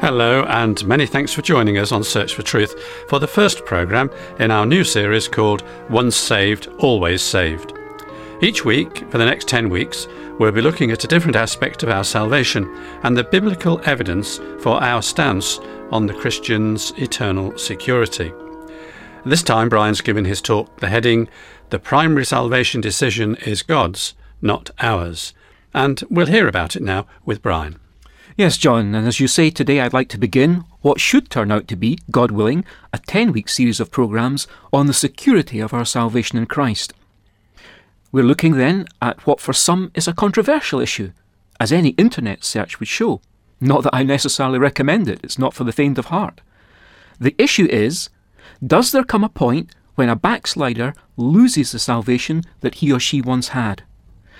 Hello, and many thanks for joining us on Search for Truth for the first programme in our new series called Once Saved, Always Saved. Each week, for the next 10 weeks, we'll be looking at a different aspect of our salvation and the biblical evidence for our stance on the Christian's eternal security. This time, Brian's given his talk the heading The Primary Salvation Decision is God's, not ours. And we'll hear about it now with Brian. Yes, John, and as you say today, I'd like to begin what should turn out to be, God willing, a 10 week series of programmes on the security of our salvation in Christ. We're looking then at what for some is a controversial issue, as any internet search would show. Not that I necessarily recommend it, it's not for the faint of heart. The issue is does there come a point when a backslider loses the salvation that he or she once had?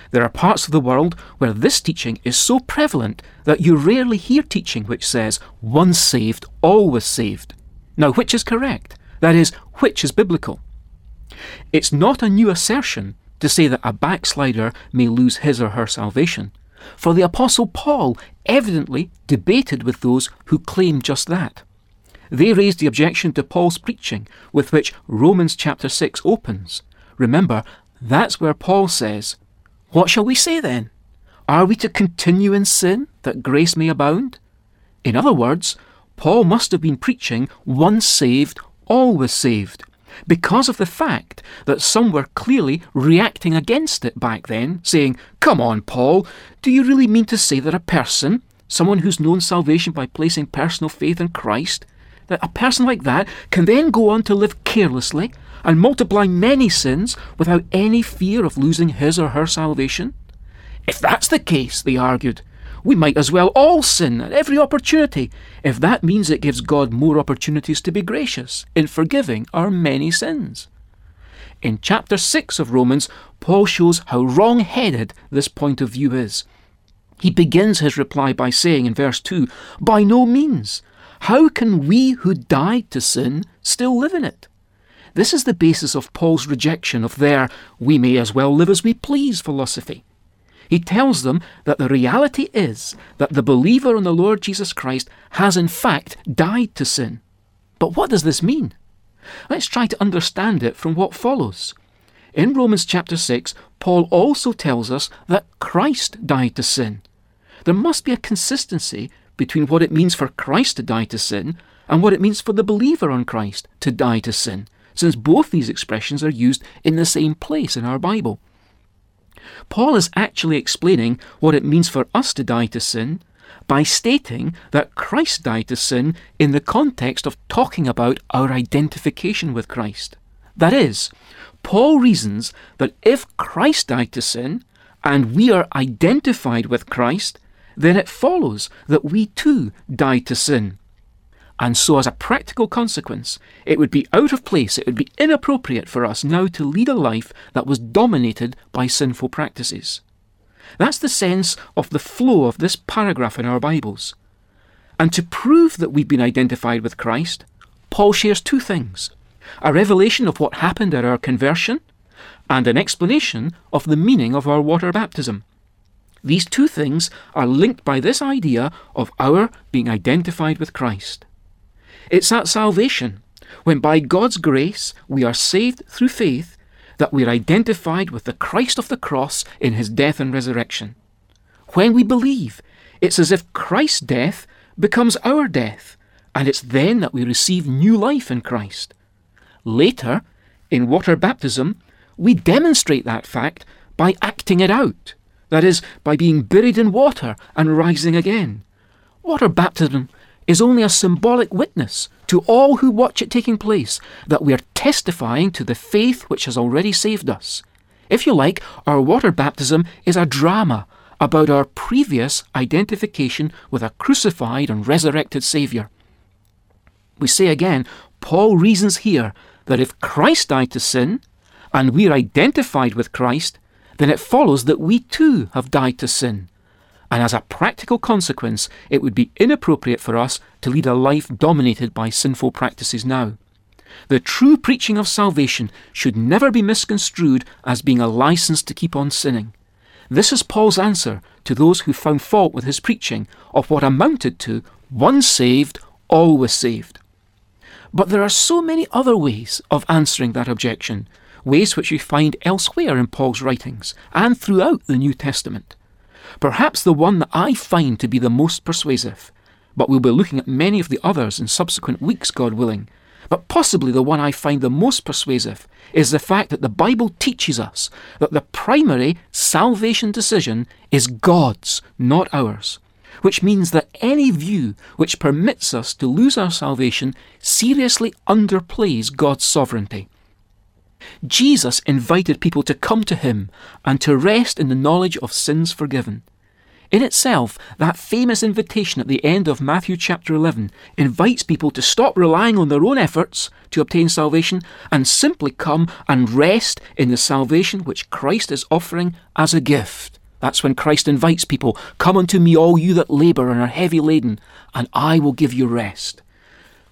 There are parts of the world where this teaching is so prevalent that you rarely hear teaching which says, once saved, always saved. Now, which is correct? That is, which is biblical? It's not a new assertion to say that a backslider may lose his or her salvation, for the Apostle Paul evidently debated with those who claim just that. They raised the objection to Paul's preaching, with which Romans chapter 6 opens. Remember, that's where Paul says, what shall we say then? Are we to continue in sin that grace may abound? In other words, Paul must have been preaching once saved, always saved, because of the fact that some were clearly reacting against it back then, saying, Come on, Paul, do you really mean to say that a person, someone who's known salvation by placing personal faith in Christ, that a person like that can then go on to live carelessly and multiply many sins without any fear of losing his or her salvation? If that's the case, they argued, we might as well all sin at every opportunity, if that means it gives God more opportunities to be gracious in forgiving our many sins. In chapter 6 of Romans, Paul shows how wrong headed this point of view is. He begins his reply by saying in verse 2 By no means. How can we who died to sin still live in it? This is the basis of Paul's rejection of their we may as well live as we please philosophy. He tells them that the reality is that the believer in the Lord Jesus Christ has in fact died to sin. But what does this mean? Let's try to understand it from what follows. In Romans chapter 6, Paul also tells us that Christ died to sin. There must be a consistency between what it means for Christ to die to sin and what it means for the believer on Christ to die to sin since both these expressions are used in the same place in our Bible. Paul is actually explaining what it means for us to die to sin by stating that Christ died to sin in the context of talking about our identification with Christ. That is, Paul reasons that if Christ died to sin and we are identified with Christ, then it follows that we too die to sin. And so, as a practical consequence, it would be out of place, it would be inappropriate for us now to lead a life that was dominated by sinful practices. That's the sense of the flow of this paragraph in our Bibles. And to prove that we've been identified with Christ, Paul shares two things a revelation of what happened at our conversion, and an explanation of the meaning of our water baptism. These two things are linked by this idea of our being identified with Christ. It's at salvation, when by God's grace we are saved through faith, that we are identified with the Christ of the cross in his death and resurrection. When we believe, it's as if Christ's death becomes our death, and it's then that we receive new life in Christ. Later, in water baptism, we demonstrate that fact by acting it out, that is, by being buried in water and rising again. Water baptism is only a symbolic witness to all who watch it taking place that we are testifying to the faith which has already saved us. If you like, our water baptism is a drama about our previous identification with a crucified and resurrected Saviour. We say again, Paul reasons here that if Christ died to sin, and we're identified with Christ, then it follows that we too have died to sin and as a practical consequence, it would be inappropriate for us to lead a life dominated by sinful practices now. The true preaching of salvation should never be misconstrued as being a license to keep on sinning. This is Paul's answer to those who found fault with his preaching of what amounted to once saved, always saved. But there are so many other ways of answering that objection, ways which we find elsewhere in Paul's writings and throughout the New Testament. Perhaps the one that I find to be the most persuasive, but we'll be looking at many of the others in subsequent weeks, God willing. But possibly the one I find the most persuasive is the fact that the Bible teaches us that the primary salvation decision is God's, not ours. Which means that any view which permits us to lose our salvation seriously underplays God's sovereignty. Jesus invited people to come to him and to rest in the knowledge of sins forgiven. In itself, that famous invitation at the end of Matthew chapter 11 invites people to stop relying on their own efforts to obtain salvation and simply come and rest in the salvation which Christ is offering as a gift. That's when Christ invites people, Come unto me, all you that labour and are heavy laden, and I will give you rest.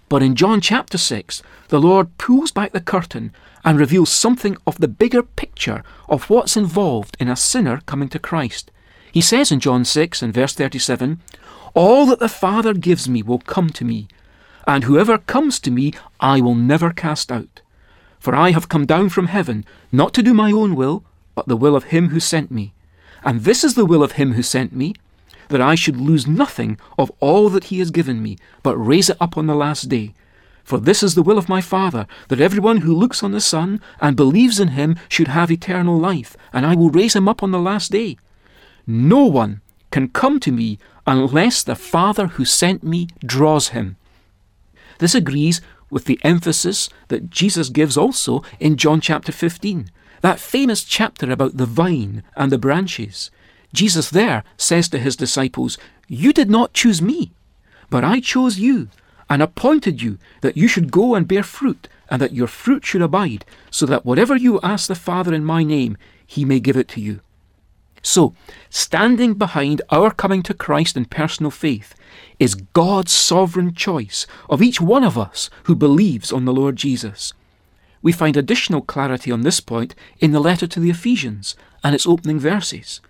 But in John chapter 6, the Lord pulls back the curtain and reveals something of the bigger picture of what's involved in a sinner coming to Christ. He says in John 6 and verse 37, All that the Father gives me will come to me, and whoever comes to me I will never cast out. For I have come down from heaven, not to do my own will, but the will of him who sent me. And this is the will of him who sent me, that I should lose nothing of all that he has given me, but raise it up on the last day. For this is the will of my Father, that everyone who looks on the Son and believes in him should have eternal life, and I will raise him up on the last day. No one can come to me unless the Father who sent me draws him. This agrees with the emphasis that Jesus gives also in John chapter 15, that famous chapter about the vine and the branches. Jesus there says to his disciples, You did not choose me, but I chose you and appointed you that you should go and bear fruit, and that your fruit should abide, so that whatever you ask the Father in my name, he may give it to you. So, standing behind our coming to Christ in personal faith is God's sovereign choice of each one of us who believes on the Lord Jesus. We find additional clarity on this point in the letter to the Ephesians and its opening verses.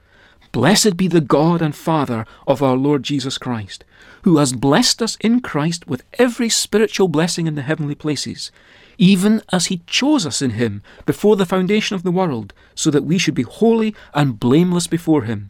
Blessed be the God and Father of our Lord Jesus Christ, who has blessed us in Christ with every spiritual blessing in the heavenly places even as he chose us in him before the foundation of the world, so that we should be holy and blameless before him.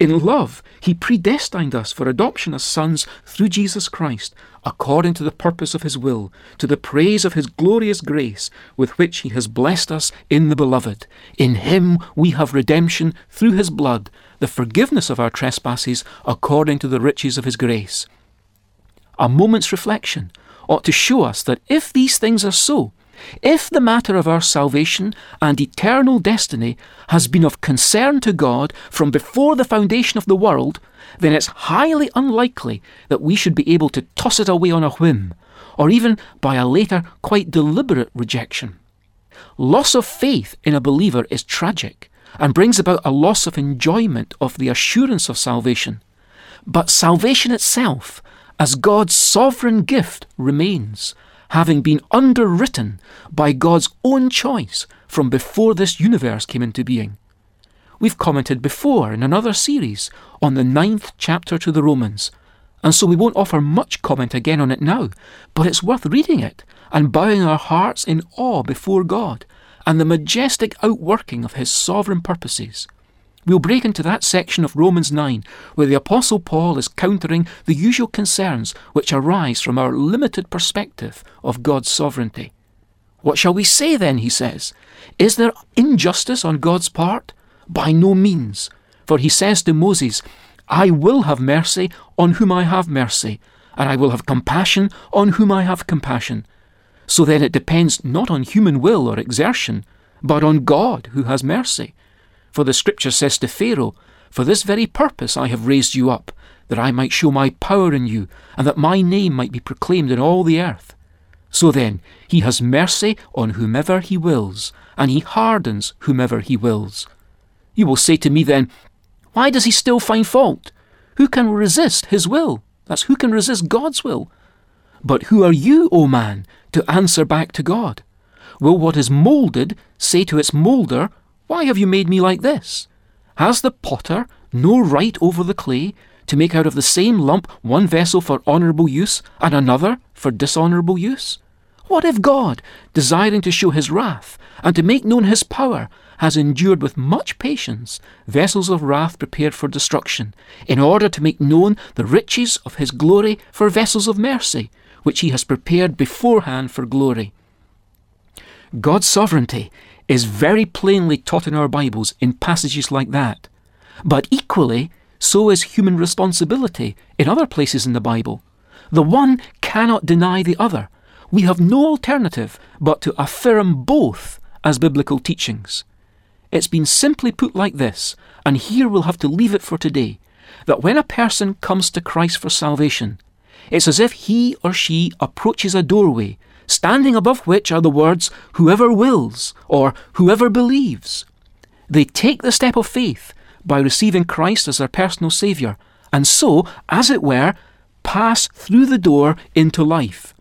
In love, he predestined us for adoption as sons through Jesus Christ, according to the purpose of his will, to the praise of his glorious grace, with which he has blessed us in the Beloved. In him we have redemption through his blood, the forgiveness of our trespasses, according to the riches of his grace. A moment's reflection ought to show us that if these things are so, if the matter of our salvation and eternal destiny has been of concern to God from before the foundation of the world, then it's highly unlikely that we should be able to toss it away on a whim, or even by a later, quite deliberate rejection. Loss of faith in a believer is tragic and brings about a loss of enjoyment of the assurance of salvation. But salvation itself as God's sovereign gift remains, having been underwritten by God's own choice from before this universe came into being. We've commented before in another series on the ninth chapter to the Romans, and so we won't offer much comment again on it now, but it's worth reading it and bowing our hearts in awe before God and the majestic outworking of His sovereign purposes. We'll break into that section of Romans 9 where the Apostle Paul is countering the usual concerns which arise from our limited perspective of God's sovereignty. What shall we say then, he says? Is there injustice on God's part? By no means. For he says to Moses, I will have mercy on whom I have mercy, and I will have compassion on whom I have compassion. So then it depends not on human will or exertion, but on God who has mercy. For the Scripture says to Pharaoh, For this very purpose I have raised you up, that I might show my power in you, and that my name might be proclaimed in all the earth. So then, he has mercy on whomever he wills, and he hardens whomever he wills. You will say to me then, Why does he still find fault? Who can resist his will? That's who can resist God's will? But who are you, O man, to answer back to God? Will what is moulded say to its moulder, why have you made me like this? Has the potter no right over the clay to make out of the same lump one vessel for honourable use and another for dishonourable use? What if God, desiring to show his wrath and to make known his power, has endured with much patience vessels of wrath prepared for destruction, in order to make known the riches of his glory for vessels of mercy, which he has prepared beforehand for glory? God's sovereignty is very plainly taught in our Bibles in passages like that. But equally, so is human responsibility in other places in the Bible. The one cannot deny the other. We have no alternative but to affirm both as biblical teachings. It's been simply put like this, and here we'll have to leave it for today that when a person comes to Christ for salvation, it's as if he or she approaches a doorway, standing above which are the words, whoever wills, or whoever believes. They take the step of faith by receiving Christ as their personal Saviour, and so, as it were, pass through the door into life.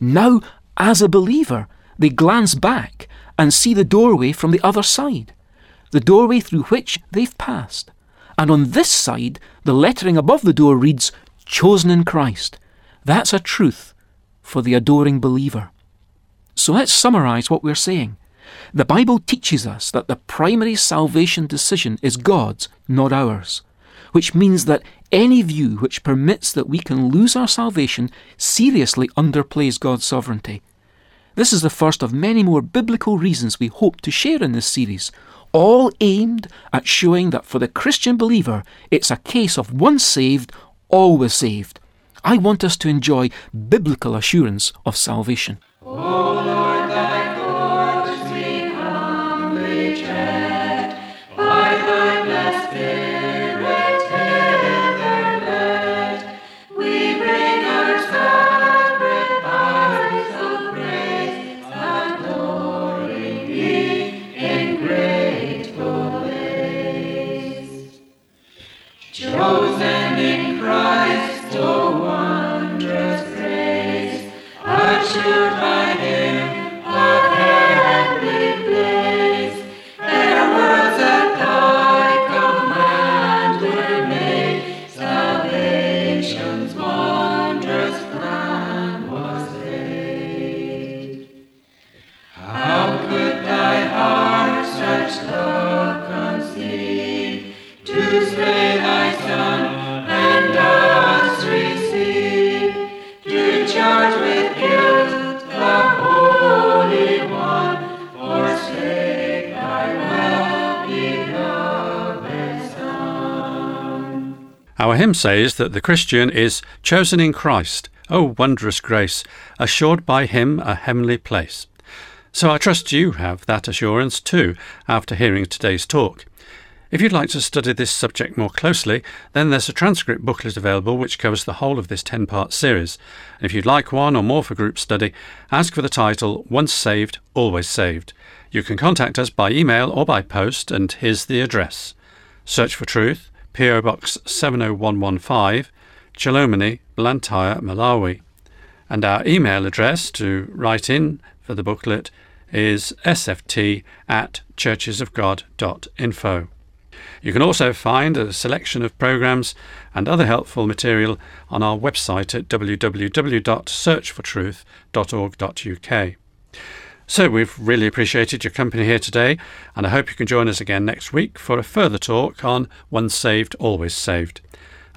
Now, as a believer, they glance back and see the doorway from the other side, the doorway through which they've passed. And on this side, the lettering above the door reads, Chosen in Christ. That's a truth for the adoring believer. So let's summarise what we're saying. The Bible teaches us that the primary salvation decision is God's, not ours, which means that any view which permits that we can lose our salvation seriously underplays God's sovereignty. This is the first of many more biblical reasons we hope to share in this series, all aimed at showing that for the Christian believer it's a case of once saved, always saved. I want us to enjoy biblical assurance of salvation. Oh, hymn says that the Christian is chosen in Christ, O wondrous grace, assured by him a heavenly place. So I trust you have that assurance too after hearing today's talk. If you'd like to study this subject more closely, then there's a transcript booklet available which covers the whole of this 10 part series. And if you'd like one or more for group study, ask for the title Once Saved, Always Saved. You can contact us by email or by post, and here's the address Search for Truth, PO Box 70115, Chilomoni, Blantyre, Malawi. And our email address to write in for the booklet is sft at churchesofgod.info. You can also find a selection of programs and other helpful material on our website at www.searchfortruth.org.uk. So, we've really appreciated your company here today, and I hope you can join us again next week for a further talk on Once Saved, Always Saved.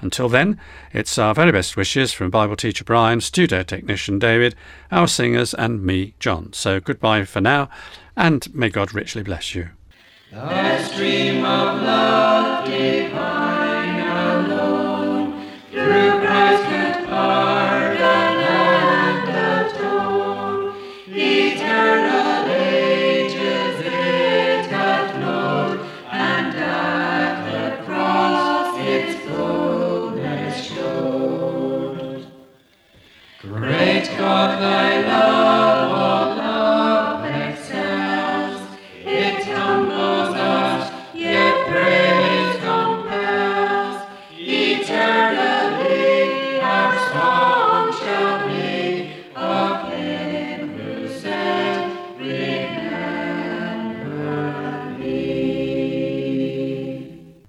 Until then, it's our very best wishes from Bible teacher Brian, studio technician David, our singers, and me, John. So, goodbye for now, and may God richly bless you. thy love.